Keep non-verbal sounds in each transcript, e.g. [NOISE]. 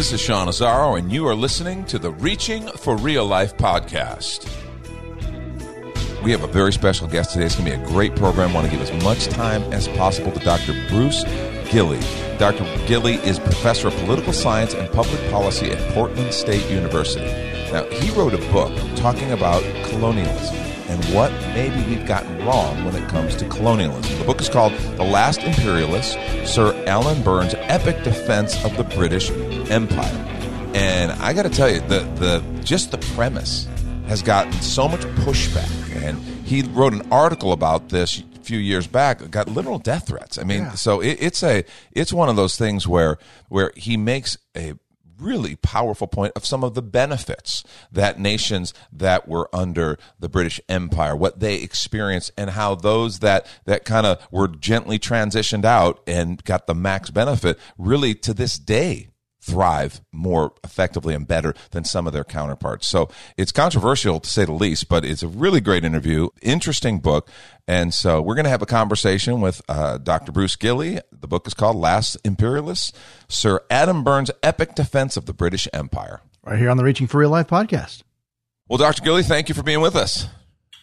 This is Sean Azzaro, and you are listening to the Reaching for Real Life podcast. We have a very special guest today. It's going to be a great program. I want to give as much time as possible to Dr. Bruce Gilley. Dr. Gilley is professor of political science and public policy at Portland State University. Now, he wrote a book talking about colonialism and what maybe we've gotten wrong when it comes to colonialism. The book is called The Last Imperialist Sir Alan Burns' Epic Defense of the British Empire. And I got to tell you, the, the just the premise has gotten so much pushback. And he wrote an article about this a few years back. Got literal death threats. I mean, Yeah. so it, it's a it's one of those things where where he makes a really powerful point of some of the benefits that nations that were under the British Empire, what they experienced, and how those that that kind of were gently transitioned out and got the max benefit really to this day thrive more effectively and better than some of their counterparts. So it's controversial to say the least, but it's a really great interview, interesting book. And so we're going to have a conversation with uh, Dr. Bruce Gilley. The book is called Last Imperialists, Sir Adam Burns' Epic Defense of the British Empire. Right here on the Reaching for Real Life podcast. Well, Dr. Gilley, thank you for being with us.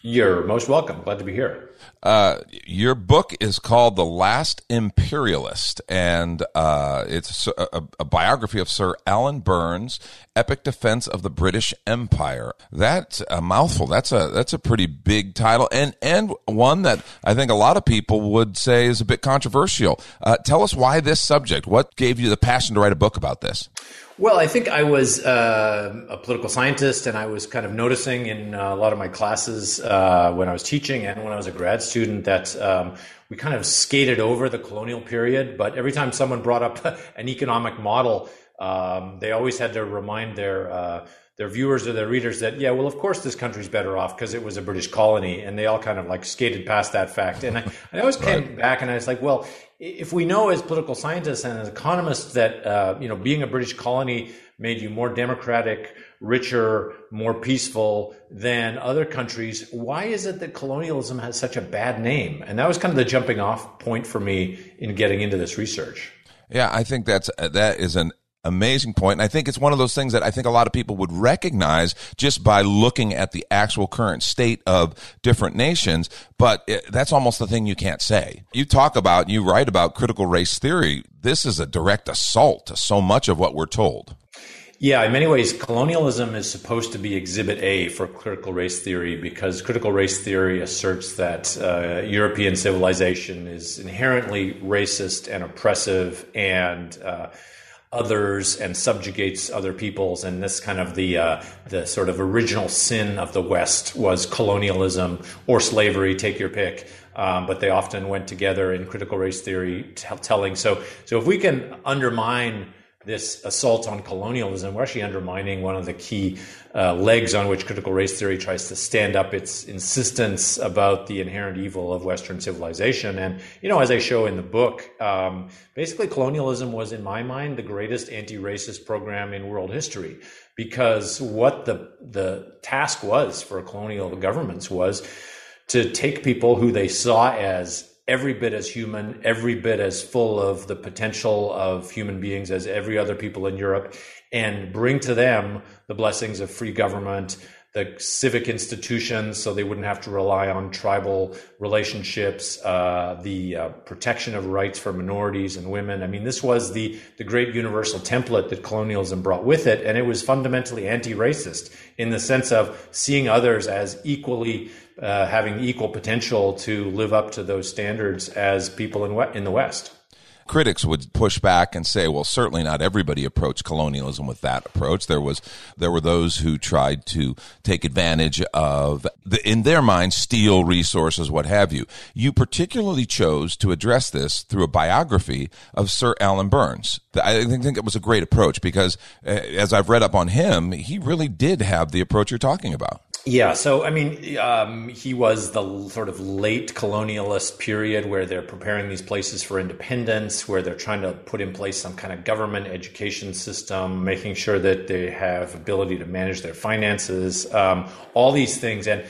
You're most welcome. Glad to be here. Uh, your book is called The Last Imperialist, and uh, it's a, a, biography of Sir Alan Burns' epic defense of the British Empire. That's a mouthful. That's a that's a pretty big title, and and one that I think a lot of people would say is a bit controversial. Uh, tell us why this subject. What gave you the passion to write a book about this? Well, I think I was uh, a political scientist, and I was kind of noticing in uh, a lot of my classes uh, when I was teaching and when I was a grad student that um, we kind of skated over the colonial period. But every time someone brought up [LAUGHS] an economic model, um, they always had to remind their uh, their viewers or their readers that yeah, well, of course this country's better off because it was a British colony, and they all kind of like skated past that fact. And I, [LAUGHS] I always came back and I was like, well, if we know as political scientists and as economists that uh, you know being a British colony made you more democratic, richer, more peaceful than other countries, why is it that colonialism has such a bad name? And that was kind of the jumping off point for me in getting into this research. Yeah, I think that's uh, that is an amazing point. And I think it's one of those things that I think a lot of people would recognize just by looking at the actual current state of different nations. But it, that's almost the thing you can't say. You talk about, you write about critical race theory. This is a direct assault to so much of what we're told. Yeah, in many ways, colonialism is supposed to be exhibit A for critical race theory because critical race theory asserts that uh, European civilization is inherently racist and oppressive and uh, others and subjugates other peoples. And this kind of the uh, the sort of original sin of the West was colonialism or slavery, take your pick. Um, but they often went together in critical race theory t- telling. So, so if we can undermine this assault on colonialism, we're actually undermining one of the key uh, legs on which critical race theory tries to stand up its insistence about the inherent evil of Western civilization. And, you know, as I show in the book, um, basically colonialism was, in my mind, the greatest anti racist program in world history. Because what the, the task was for colonial governments was to take people who they saw as every bit as human, every bit as full of the potential of human beings as every other people in Europe, and bring to them the blessings of free government, the civic institutions, so they wouldn't have to rely on tribal relationships, uh, the uh, protection of rights for minorities and women. I mean, this was the the great universal template that colonialism brought with it, and it was fundamentally anti-racist in the sense of seeing others as equally uh, having equal potential to live up to those standards as people in, in the West. critics would push back and say, well, certainly not everybody approached colonialism with that approach. There was there were those who tried to take advantage of, the, in their mind, steal resources, what have you. You particularly chose to address this through a biography of Sir Alan Burns. I think it was a great approach because, uh, as I've read up on him, he really did have the approach you're talking about. Yeah, so I mean, um, he was the sort of late colonialist period where they're preparing these places for independence, where they're trying to put in place some kind of government education system, making sure that they have ability to manage their finances, um, all these things, and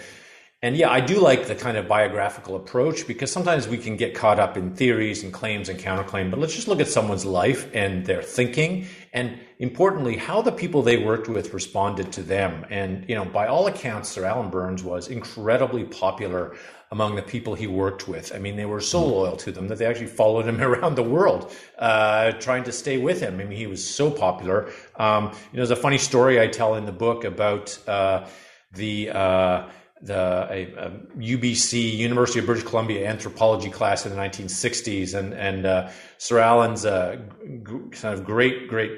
and yeah, I do like the kind of biographical approach because sometimes we can get caught up in theories and claims and counterclaim, but let's just look at someone's life and their thinking. And importantly, how the people they worked with responded to them. And, you know, by all accounts, Sir Alan Burns was incredibly popular among the people he worked with. I mean, they were so loyal to them that they actually followed him [LAUGHS] around the world, uh, trying to stay with him. I mean, he was so popular. Um, you know, there's a funny story I tell in the book about uh, the uh, the a, a UBC University of British Columbia anthropology class in the 1960s, and and uh, Sir Alan's uh, g- kind of great great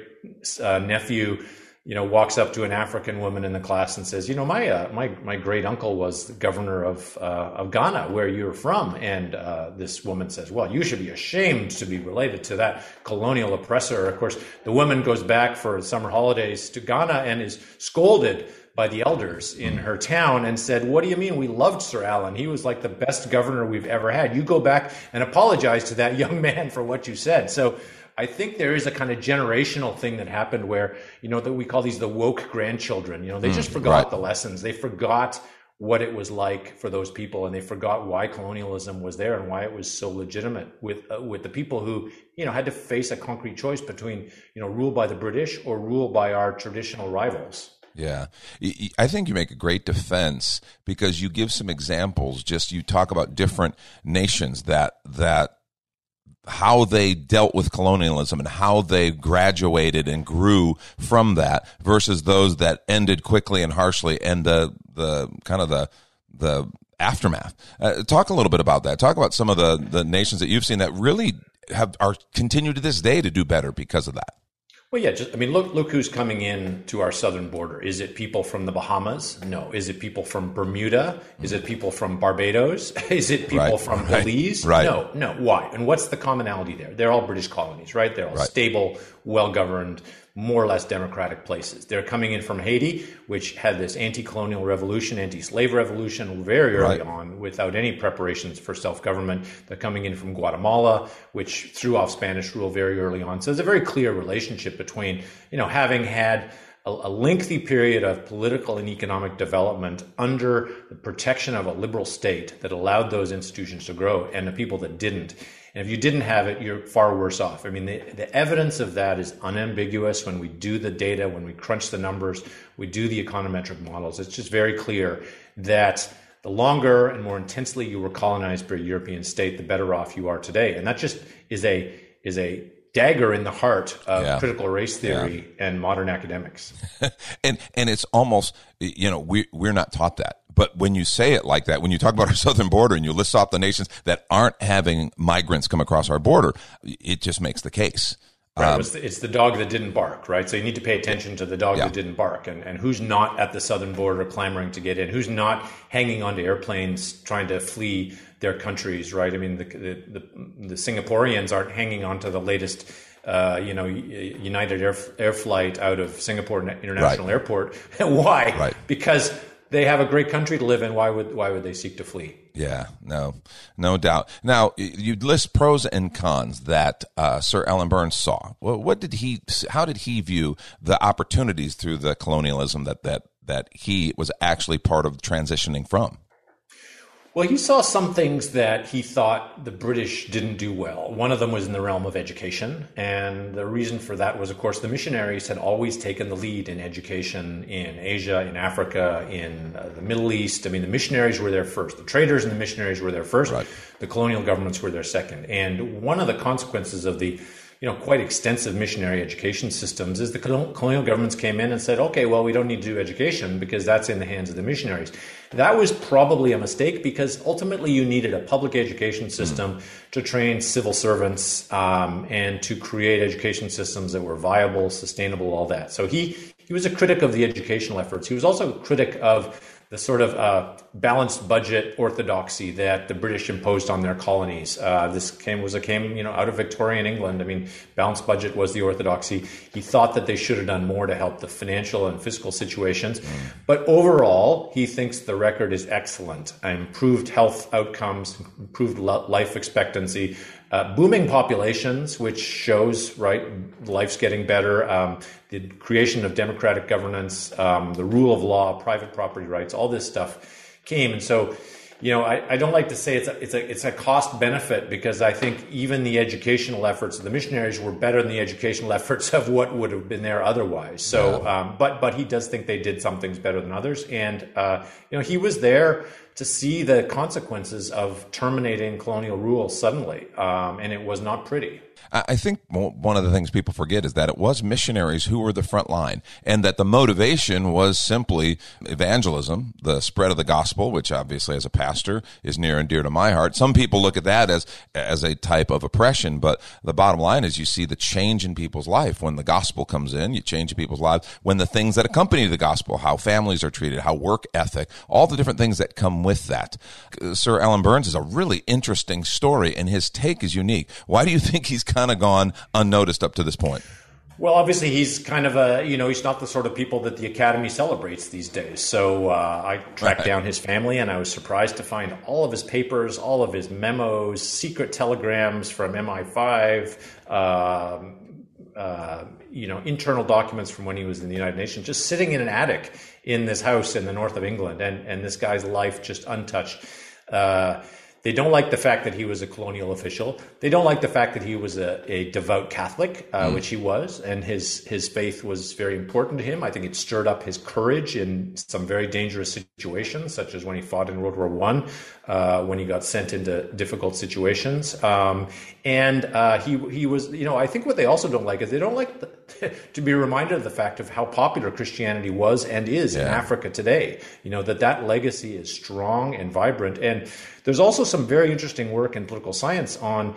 uh, nephew, you know, walks up to an African woman in the class and says, you know, my uh, my my great uncle was the governor of uh, of Ghana, where you're from, and uh, this woman says, well, you should be ashamed to be related to that colonial oppressor. Of course, the woman goes back for summer holidays to Ghana and is scolded by the elders in her town and said, What do you mean? We loved Sir Alan. He was like the best governor we've ever had. You go back and apologize to that [LAUGHS] young man for what you said. So I think there is a kind of generational thing that happened where, you know, that we call these the woke grandchildren. You know, they mm, just forgot right. the lessons. They forgot what it was like for those people and they forgot why colonialism was there and why it was so legitimate with uh, with the people who you know had to face a concrete choice between you know rule by the british or rule by our traditional rivals yeah. I think you make a great defense because you give some examples. Just you talk about different nations that, that, how they dealt with colonialism and how they graduated and grew from that versus those that ended quickly and harshly and the, the kind of the, the aftermath. Uh, talk a little bit about that. Talk about some of the, the nations that you've seen that really have, are continue to this day to do better because of that. Well, yeah, just I mean, look, look who's coming in to our southern border. Is it people from the Bahamas? No. Is it people from Bermuda? Is it people from Barbados? [LAUGHS] Is it people right, from right, Belize? Right. No, no. Why? And what's the commonality there? They're all British colonies, right? They're all stable, well governed, more or less democratic places. They're coming in from Haiti, which had this anti colonial revolution, anti slave revolution very early right. on without any preparations for self government. They're coming in from Guatemala, which threw off Spanish rule very early on. So there's a very clear relationship between, you know, having had a, a lengthy period of political and economic development under the protection of a liberal state that allowed those institutions to grow and the people that didn't. And if you didn't have it, you're far worse off. I mean, the, the evidence of that is unambiguous when we do the data, when we crunch the numbers, we do the econometric models. It's just very clear that the longer and more intensely you were colonized by a European state, the better off you are today. And that just is a is a dagger in the heart of yeah. critical race theory yeah. and modern academics. [LAUGHS] and and it's almost you know we we're not taught that. But when you say it like that, when you talk about our [LAUGHS] southern border and you list off the nations that aren't having migrants come across our border, it just makes the case. Right. Um, it's, the, it's, the, dog that didn't bark, right? So you need to pay attention to the dog yeah. that didn't bark and, and who's not at the southern border clamoring to get in, who's not hanging onto airplanes trying to flee their countries, right? I mean, the, the, the, the Singaporeans aren't hanging onto the latest uh, you know, United Air, Air flight out of Singapore International right. Airport. [LAUGHS] Why? Right. Because they have a great country to live in. Why would why would they seek to flee? Yeah, no, no doubt. Now you list pros and cons that uh, Sir Alan Burns saw. Well, what did he? How did he view the opportunities through the colonialism that that that he was actually part of transitioning from? Well, he saw some things that he thought the British didn't do well. One of them was in the realm of education. And the reason for that was, of course, the missionaries had always taken the lead in education in Asia, in Africa, in uh, the Middle East. I mean, the missionaries were there first. The traders and the missionaries were there first. Right. The colonial governments were there second. And one of the consequences of the you know, quite extensive missionary education systems is the colonial governments came in and said, okay, well, we don't need to do education because that's in the hands of the missionaries. That was probably a mistake because ultimately you needed a public education system mm. to train civil servants um, and to create education systems that were viable, sustainable, all that. So he he was a critic of the educational efforts. He was also a critic of the sort of uh, balanced budget orthodoxy that the British imposed on their colonies. Uh, this came was a came you know out of Victorian England. I mean, balanced budget was the orthodoxy. He thought that they should have done more to help the financial and fiscal situations, mm. but overall, he thinks the record is excellent. Improved health outcomes, improved life expectancy, uh, booming populations, which shows right life's getting better. Um, the creation of democratic governance, um, the rule of law, private property rights, all this stuff came, and so you know, I, I, don't like to say it's a, it's a, it's a cost benefit because I think even the educational efforts of the missionaries were better than the educational [LAUGHS] efforts of what would have been there otherwise. So, yeah. um, but, but he does think they did some things better than others. And, uh, you know, he was there to see the consequences of terminating colonial rule suddenly. Um, and it was not pretty. I think one of the things people forget is that it was missionaries who were the front line and that the motivation was simply evangelism, the spread of the gospel, which obviously as a pastor is near and dear to my heart. Some people look at that as, as a type of oppression, but the bottom line is you see the change in people's life when the gospel comes in, you change people's lives when the things that accompany the gospel, how families are treated, how work ethic, all the different things that come with that. Sir Alan Burns is a really interesting story and his take is unique. Why do you think he's kind of gone unnoticed up to this point? Well, obviously, he's kind of a, you know, he's not the sort of people that the Academy celebrates these days. So uh, I tracked right. down his family and I was surprised to find all of his papers, all of his memos, secret telegrams from MI5, um, uh, you know, internal documents from when he was in the United Nations, just sitting in an attic in this house in the north of England. And, and this guy's life just untouched. Uh, they don't like the fact that he was a colonial official. They don't like the fact that he was a, a devout Catholic, uh, mm. which he was, and his his faith was very important to him. I think it stirred up his courage in some very dangerous situations, such as when he fought in World War One, uh, when he got sent into difficult situations. Um, and uh, he he was, you know, I think what they also don't like is they don't like the, [LAUGHS] to be reminded of the fact of how popular Christianity was and is yeah. in Africa today. You know that that legacy is strong and vibrant and there's also some very interesting work in political science on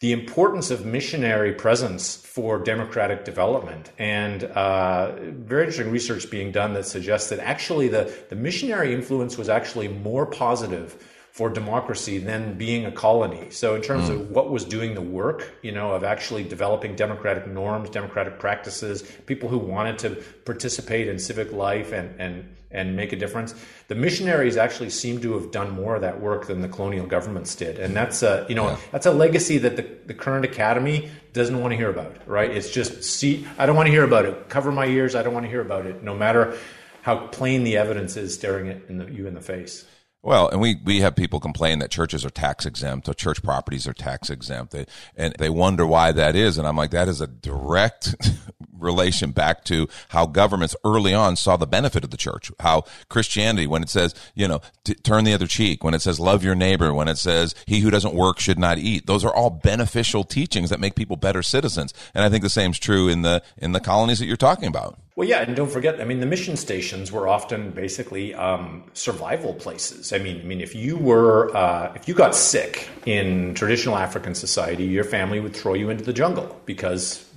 the importance of missionary presence for democratic development, and uh, very interesting research being done that suggests that actually the, the missionary influence was actually more positive for democracy than being a colony. So in terms mm. of what was doing the work, you know, of actually developing democratic norms, democratic practices, people who wanted to participate in civic life and and and make a difference. The missionaries actually seem to have done more of that work than the colonial governments did, and that's a you know yeah. that's a legacy that the, the current academy doesn't want to hear about. Right? It's just see, I don't want to hear about it. Cover my ears. I don't want to hear about it, no matter how plain the evidence is staring it in the, you in the face. Well, and we, we have people complain that churches are tax exempt or church properties are tax exempt. They, and they wonder why that is. And I'm like, that is a direct [LAUGHS] relation back to how governments early on saw the benefit of the church. How Christianity, when it says, you know, t- turn the other cheek, when it says love your neighbor, when it says he who doesn't work should not eat, those are all beneficial teachings that make people better citizens. And I think the same is true in the, in the colonies that you're talking about. Well, yeah, and don't forget. I mean, the mission stations were often basically um, survival places. I mean, I mean, if you were uh, if you got sick in traditional African society, your family would throw you into the jungle because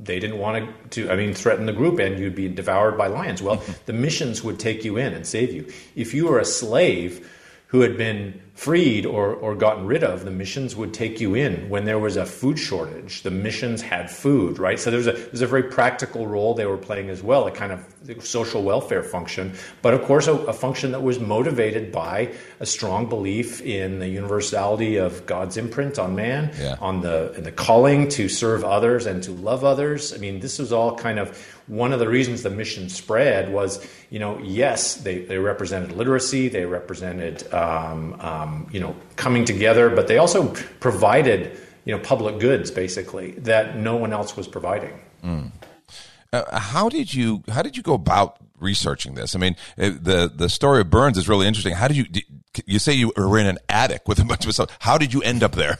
they didn't want to, I mean, threaten the group and you'd be devoured by lions. Well, the missions would take you in and save you. If you were a slave who had been freed or, or gotten rid of, the missions would take you in. When there was a food shortage, the missions had food, right? So there's a there's a very practical role they were playing as well, a kind of social welfare function, but of course a, a function that was motivated by a strong belief in the universality of God's imprint on man, yeah. on the the calling to serve others and to love others. I mean, this was all kind of one of the reasons the mission spread was, you know, yes, they, they represented literacy, they represented um, um, um, you know, coming together, but they also provided, you know, public goods basically that no one else was providing. Mm. Uh, how did you how did you go about researching this? I mean, the the story of Burns is really interesting. How did you you say you were in an attic with a bunch of stuff? How did you end up there?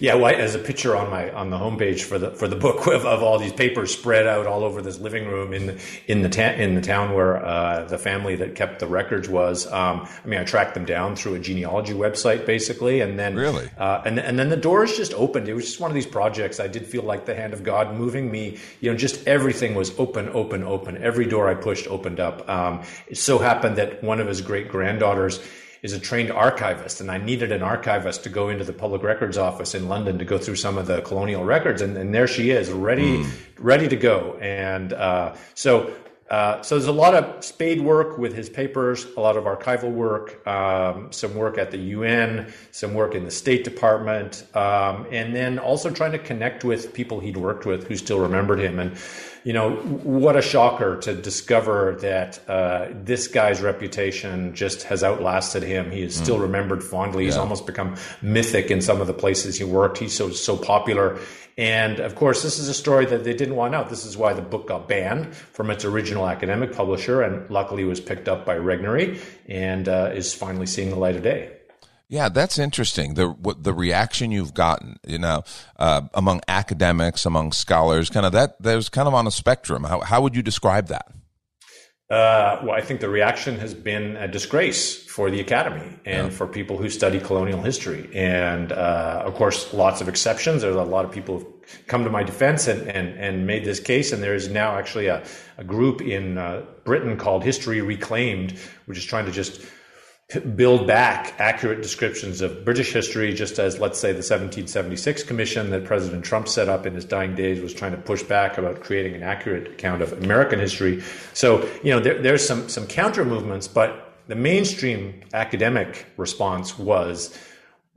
Yeah, well, as a picture on my on the homepage for the for the book [LAUGHS] of, of all these papers spread out all over this living room in the in the ta- in the town where uh, the family that kept the records was. Um, I mean, I tracked them down through a genealogy website, basically, and then really, uh, and and then the doors just opened. It was just one of these projects. I did feel like the hand of God moving me. You know, just everything was open, open, open. Every door I pushed opened up. Um, it so happened that one of his great granddaughters is a trained archivist, and I needed an archivist to go into the public records office in London to go through some of the colonial records, and, and there she is, ready, mm. ready to go. And uh, so, uh, so there's a lot of spade work with his papers, a lot of archival work, um, some work at the UN, some work in the State Department, um, and then also trying to connect with people he'd worked with who still remembered him. And you know, what a shocker to discover that uh, this guy's reputation just has outlasted him. He is still mm. remembered fondly. He's almost become mythic in some of the places he worked. He's so so popular. And of course, this is a story that they didn't want out. This is why the book got banned from its original academic publisher, and luckily was picked up by Regnery and uh, is finally seeing the light of day. Yeah, that's interesting. The what, the reaction you've gotten, you know, uh, among academics, among scholars, kind of that. There's kind of on a spectrum. How how would you describe that? Uh, well, I think the reaction has been a disgrace for the academy and yeah. for people who study colonial history. And uh, of course, lots of exceptions. There's a lot of people who've come to my defense and, and, and made this case. And there is now actually a, a group in uh, Britain called History Reclaimed, which is trying to just build back accurate descriptions of British history, just as, let's say, the 1776 commission that President Trump set up in his dying days was trying to push back about creating an accurate account of American history. So, you know, there, there's some, some counter movements, but the mainstream academic response was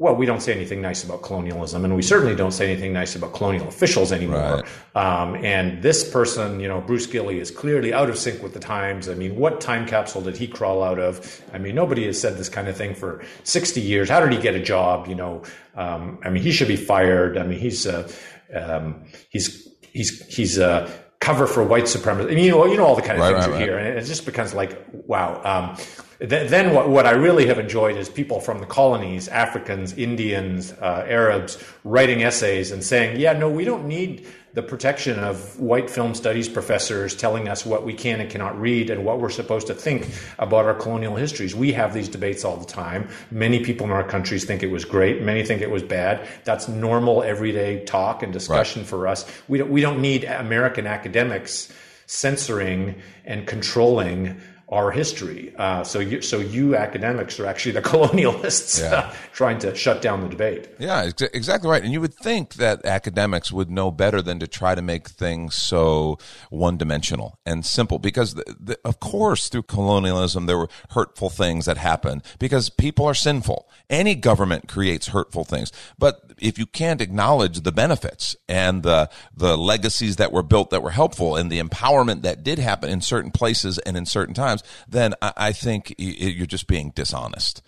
well, we don't say anything nice about colonialism, and we certainly don't say anything nice about colonial officials anymore. Right. Um, and this person, you know, Bruce Gilley, is clearly out of sync with the times. I mean, what time capsule did he crawl out of? I mean, nobody has said this kind of thing for 60 years. How did he get a job? You know, um, I mean, he should be fired. I mean, he's uh, um, he's he's he's uh, cover for white supremacy. I mean, you know, you know all the kind of right, things right, you hear, and it just becomes like, wow. Um, th- then what, what I really have enjoyed is people from the colonies, Africans, Indians, uh, Arabs, writing essays and saying, yeah, no, we don't need the protection of white film studies professors telling us what we can and cannot read and what we're supposed to think about our colonial histories. We have these debates all the time. Many people in our countries think it was great. Many think it was bad. That's normal everyday talk and discussion right. for us. We don't, we don't need American academics censoring and controlling our history. Uh, so, you, so you academics are actually the [LAUGHS] colonialists yeah. uh, trying to shut down the debate. Yeah, ex- exactly right. And you would think that academics would know better than to try to make things so one-dimensional and simple. Because, the, the, of course, through colonialism, there were hurtful things that happened because people are sinful. Any government creates hurtful things, but if you can't acknowledge the benefits and the the legacies that were built that were helpful and the empowerment that did happen in certain places and in certain times, then I, I think you're just being dishonest.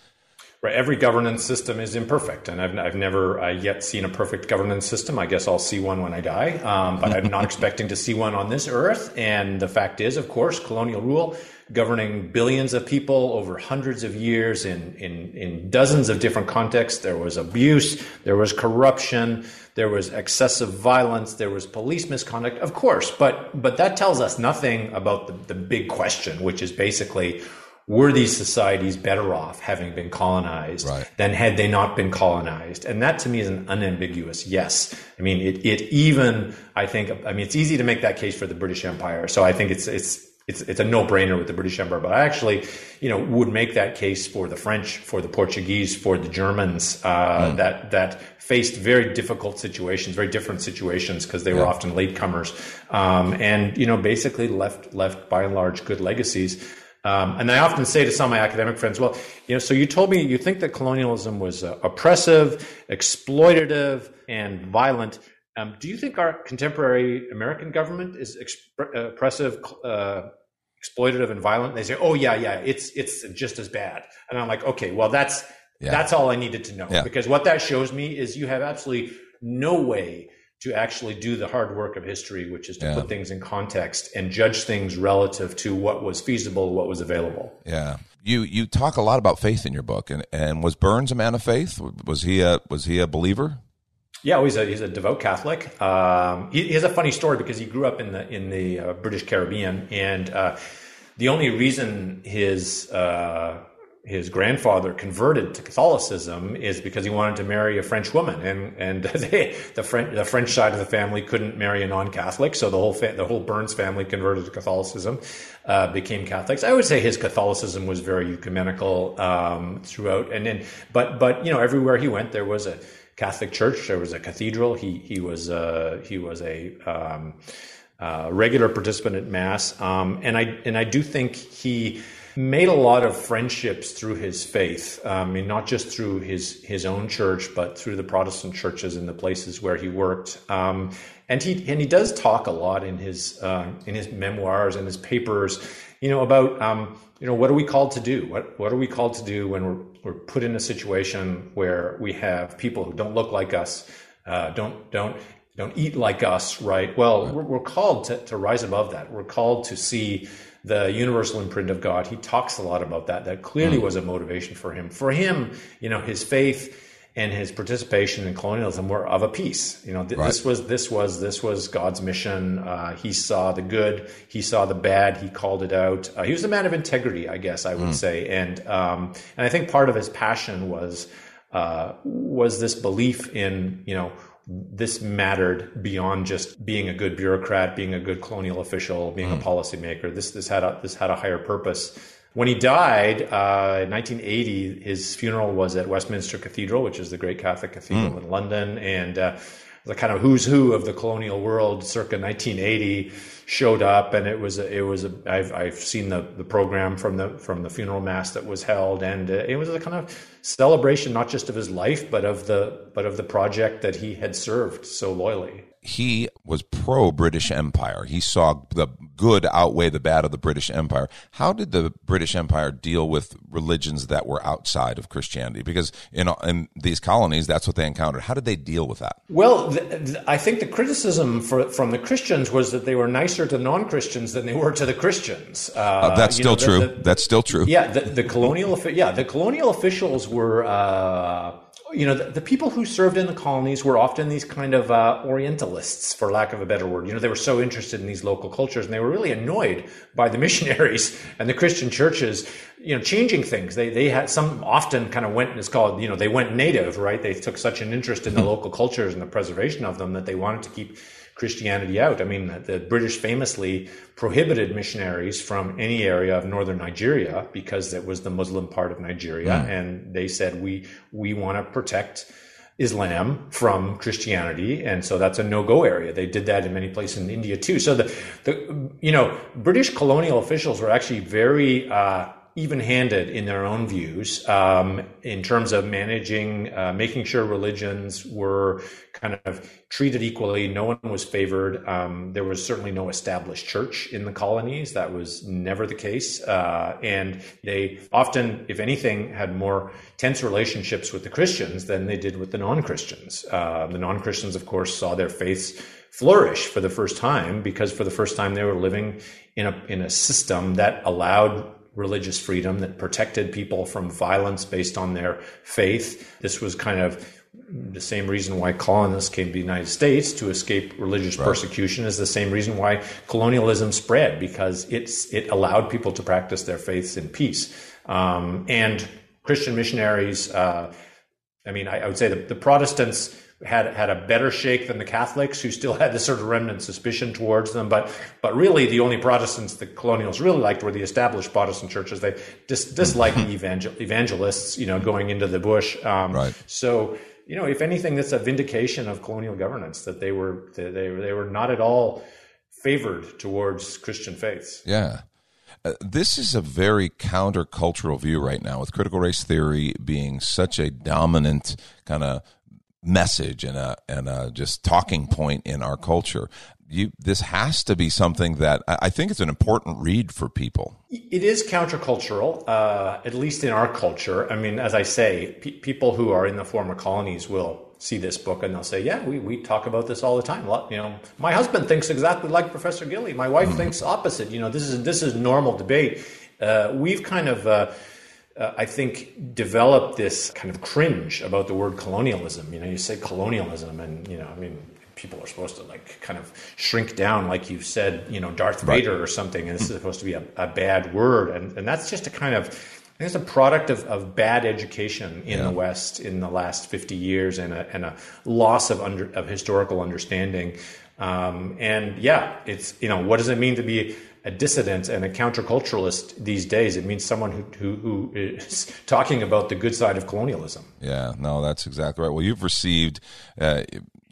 Right. Every governance system is imperfect, and I've, I've never uh, yet seen a perfect governance system. I guess I'll see one when I die, um, but I'm not [LAUGHS] expecting to see one on this earth. And the fact is, of course, colonial rule governing billions of people over hundreds of years in, in, in dozens of different contexts. There was abuse, there was corruption, there was excessive violence, there was police misconduct, of course, but, but that tells us nothing about the, the big question, which is basically were these societies better off having been colonized right. than had they not been colonized? And that to me is an unambiguous yes. I mean, it, it even, I think, I mean, it's easy to make that case for the British Empire. So I think it's, it's, it's it's a no brainer with the British Empire. But I actually, you know, would make that case for the French, for the Portuguese, for the Germans uh, mm. that that faced very difficult situations, very different situations because they yeah. were often latecomers, um, and you know, basically left left by and large good legacies. Um, and I often say to some of my academic friends, well, you know, so you told me you think that colonialism was uh, oppressive, exploitative, and violent. Um, do you think our contemporary American government is exp- uh, oppressive, uh, exploitative, and violent? they say, "Oh yeah, yeah, it's it's just as bad." And I'm like, "Okay, well that's yeah. that's all I needed to know yeah. because what that shows me is you have absolutely no way to actually do the hard work of history, which is to yeah. put things in context and judge things relative to what was feasible, what was available." Yeah, you you talk a lot about faith in your book, and and was Burns a man of faith? Was he a was he a believer? Yeah, well, he's a he's a devout Catholic. Um, he, he, has a funny story because he grew up in the in the uh, British Caribbean, and uh, the only reason his uh, his grandfather converted to Catholicism is because he wanted to marry a French woman, and and [LAUGHS] they, the French the French side of the family couldn't marry a non-Catholic, so the whole fa- the whole Burns family converted to Catholicism, uh, became Catholics. I would say his Catholicism was very ecumenical um, throughout, and then but but you know everywhere he went there was a Catholic church, there was a cathedral. He he was uh, he was a um, uh, regular participant at mass, um, and I and I do think he made a lot of friendships through his faith. I mean, not just through his his own church, but through the Protestant churches in the places where he worked. Um, and he and he does talk a lot in his uh, in his memoirs and his papers, you know, about um, you know what are we called to do? What what are we called to do when we're we're put in a situation where we have people who don't look like us, uh, don't don't don't eat like us, right? Well, we're, we're called to, to rise above that. We're called to see the universal imprint of God. He talks a lot about that. That clearly mm. was a motivation for him. For him, you know, his faith and his participation in colonialism were of a piece. You know, th- right. this was this was this was God's mission. Uh, he saw the good, he saw the bad, he called it out. Uh, he was a man of integrity, I guess I would mm. say, and um, and I think part of his passion was uh, was this belief in you know this mattered beyond just being a good bureaucrat, being a good colonial official, being mm. a policymaker. This this had a this had a higher purpose. When he died uh, in 1980, his funeral was at Westminster Cathedral, which is the great Catholic cathedral mm. in London, and uh, the kind of who's who of the colonial world circa 1980 showed up, and it was a, it was a, I've I've seen the the program from the from the funeral mass that was held, and it was a kind of celebration not just of his life, but of the but of the project that he had served so loyally he was pro British Empire. He saw the good outweigh the bad of the British Empire. How did the British Empire deal with religions that were outside of Christianity? Because in, in these colonies, that's what they encountered. How did they deal with that? Well, the, the, I think the criticism for, from the Christians was that they were nicer to non Christians than they were to the Christians. Uh, uh, that's still know, the, true. that's still true. Yeah, the, colonial yeah the colonial officials were. Uh, you know, the, the, people who served in the colonies were often these kind of uh, Orientalists, for lack of a better word. You know, they were so interested in these local cultures, and they were really annoyed by the [LAUGHS] missionaries and the Christian churches, you know, changing things. They they had some often kind of went. It's called you know they went native, right? They took such an interest in the local cultures and the preservation of them that they wanted to keep Christianity out. I mean, the British famously prohibited missionaries from any area of northern Nigeria because it was the Muslim part of Nigeria, mm. and they said we we want to protect. Islam from Christianity, and so that's a no-go area. They did that in many places in India too. So the, the you know British colonial officials were actually very uh, even-handed in their own views um, in terms of managing, uh, making sure religions were kind of treated equally. No one was favored. Um, there was certainly no established church in the colonies. That was never the case. Uh, and they often, if anything, had more tense relationships with the Christians than they did with the non-Christians. Uh, the non-Christians, of course, saw their faiths flourish for the first time because for the first time they were living in a in a system that allowed religious freedom that protected people from violence based on their faith. This was kind of the same reason why colonists came to the United States to escape religious right. persecution is the same reason why colonialism spread because it's it allowed people to practice their faiths in peace. Um, and Christian missionaries, uh, I mean, I, I, would say the, the Protestants had had a better shake than the Catholics, who still had this sort of remnant suspicion towards them. But but really, the only Protestants the colonials really liked were the established Protestant churches. They dis- disliked the evangel- evangelists, you know, going into the bush. Um, right. So you know, if anything, that's a vindication of colonial governance that they were they they, they were not at all favored towards Christian faiths. Yeah. Uh, this is a very countercultural view right now, with critical race theory being such a dominant kind of message and a and a just talking point in our culture. You, this has to be something that I think is an important read for people. It is countercultural, uh, at least in our culture. I mean, as I say, pe- people who are in the former colonies will see this book and they'll say, "Yeah, we, we talk about this all the time." You know, my husband thinks exactly like Professor Gilley. My wife mm-hmm. thinks opposite. You know, this is this is normal debate. Uh, we've kind of uh, uh, I think, developed this kind of cringe about the word colonialism. You know, you say colonialism, and you know, I mean, people are supposed to like kind of shrink down, like you said, you know, Darth. Vader or something, and this is supposed to be a, a bad word, and and that's just a kind of I think it's a product of, of bad education in yeah. the West in the last 50 years and a, and a loss of, under, of historical understanding. Um, and yeah, it's, you know, what does it mean to be a dissident and a counterculturalist these days? It means someone who, who, who is [LAUGHS] talking about the good side of colonialism. Yeah, no, that's exactly right. Well, you've received, uh,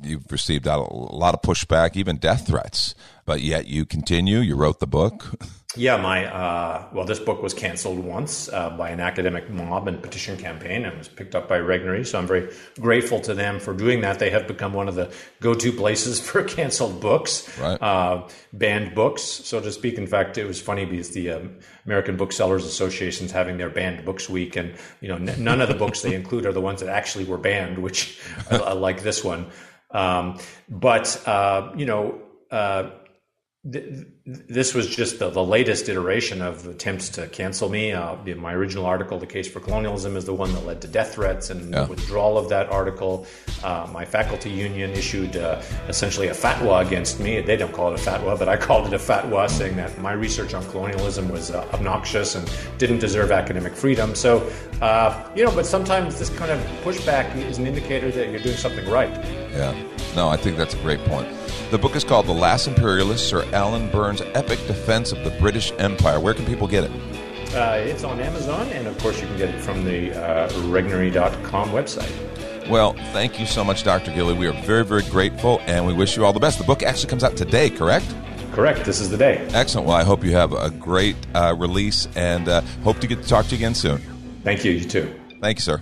you've received a lot of pushback, even death threats, but yet you continue. You wrote the book. [LAUGHS] Yeah, my uh, well, this book was canceled once uh, by an academic mob and petition campaign, and was picked up by Regnery. So I'm very grateful to them for doing that. They have become one of the go-to places [LAUGHS] for canceled books, right. uh, banned books, so to speak. In fact, it was funny because the um, American Booksellers Association is having their banned books week, and you know, n- none of the books they include are the ones that actually were banned, which [LAUGHS] i like this one. Um, but uh, you know uh, this was just the, the, latest iteration of attempts to cancel me. Uh, my original article, The Case for Colonialism, is the one that led to death threats and yeah. withdrawal of that article. Uh, my faculty union issued uh, essentially a fatwa against me. They don't call it a fatwa, but I called it a fatwa, saying that my research on colonialism was uh, obnoxious and didn't deserve academic freedom. So, uh, you know, but sometimes this kind of pushback is an indicator that you're doing something right. Yeah. No, I think that's a great point. The book is called The Last Imperialist, Sir Alan Burns' Epic Defense of the British Empire. Where can people get it? Uh, it's on Amazon, and of course, you can get it from the uh, regnery.com website. Well, thank you so much, Dr. Gilley. We are very, very grateful, and we wish you all the best. The book actually comes out today, correct? Correct. This is the day. Excellent. Well, I hope you have a great uh, release, and uh, hope to get to talk to you again soon. Thank you. You too. Thank you, sir.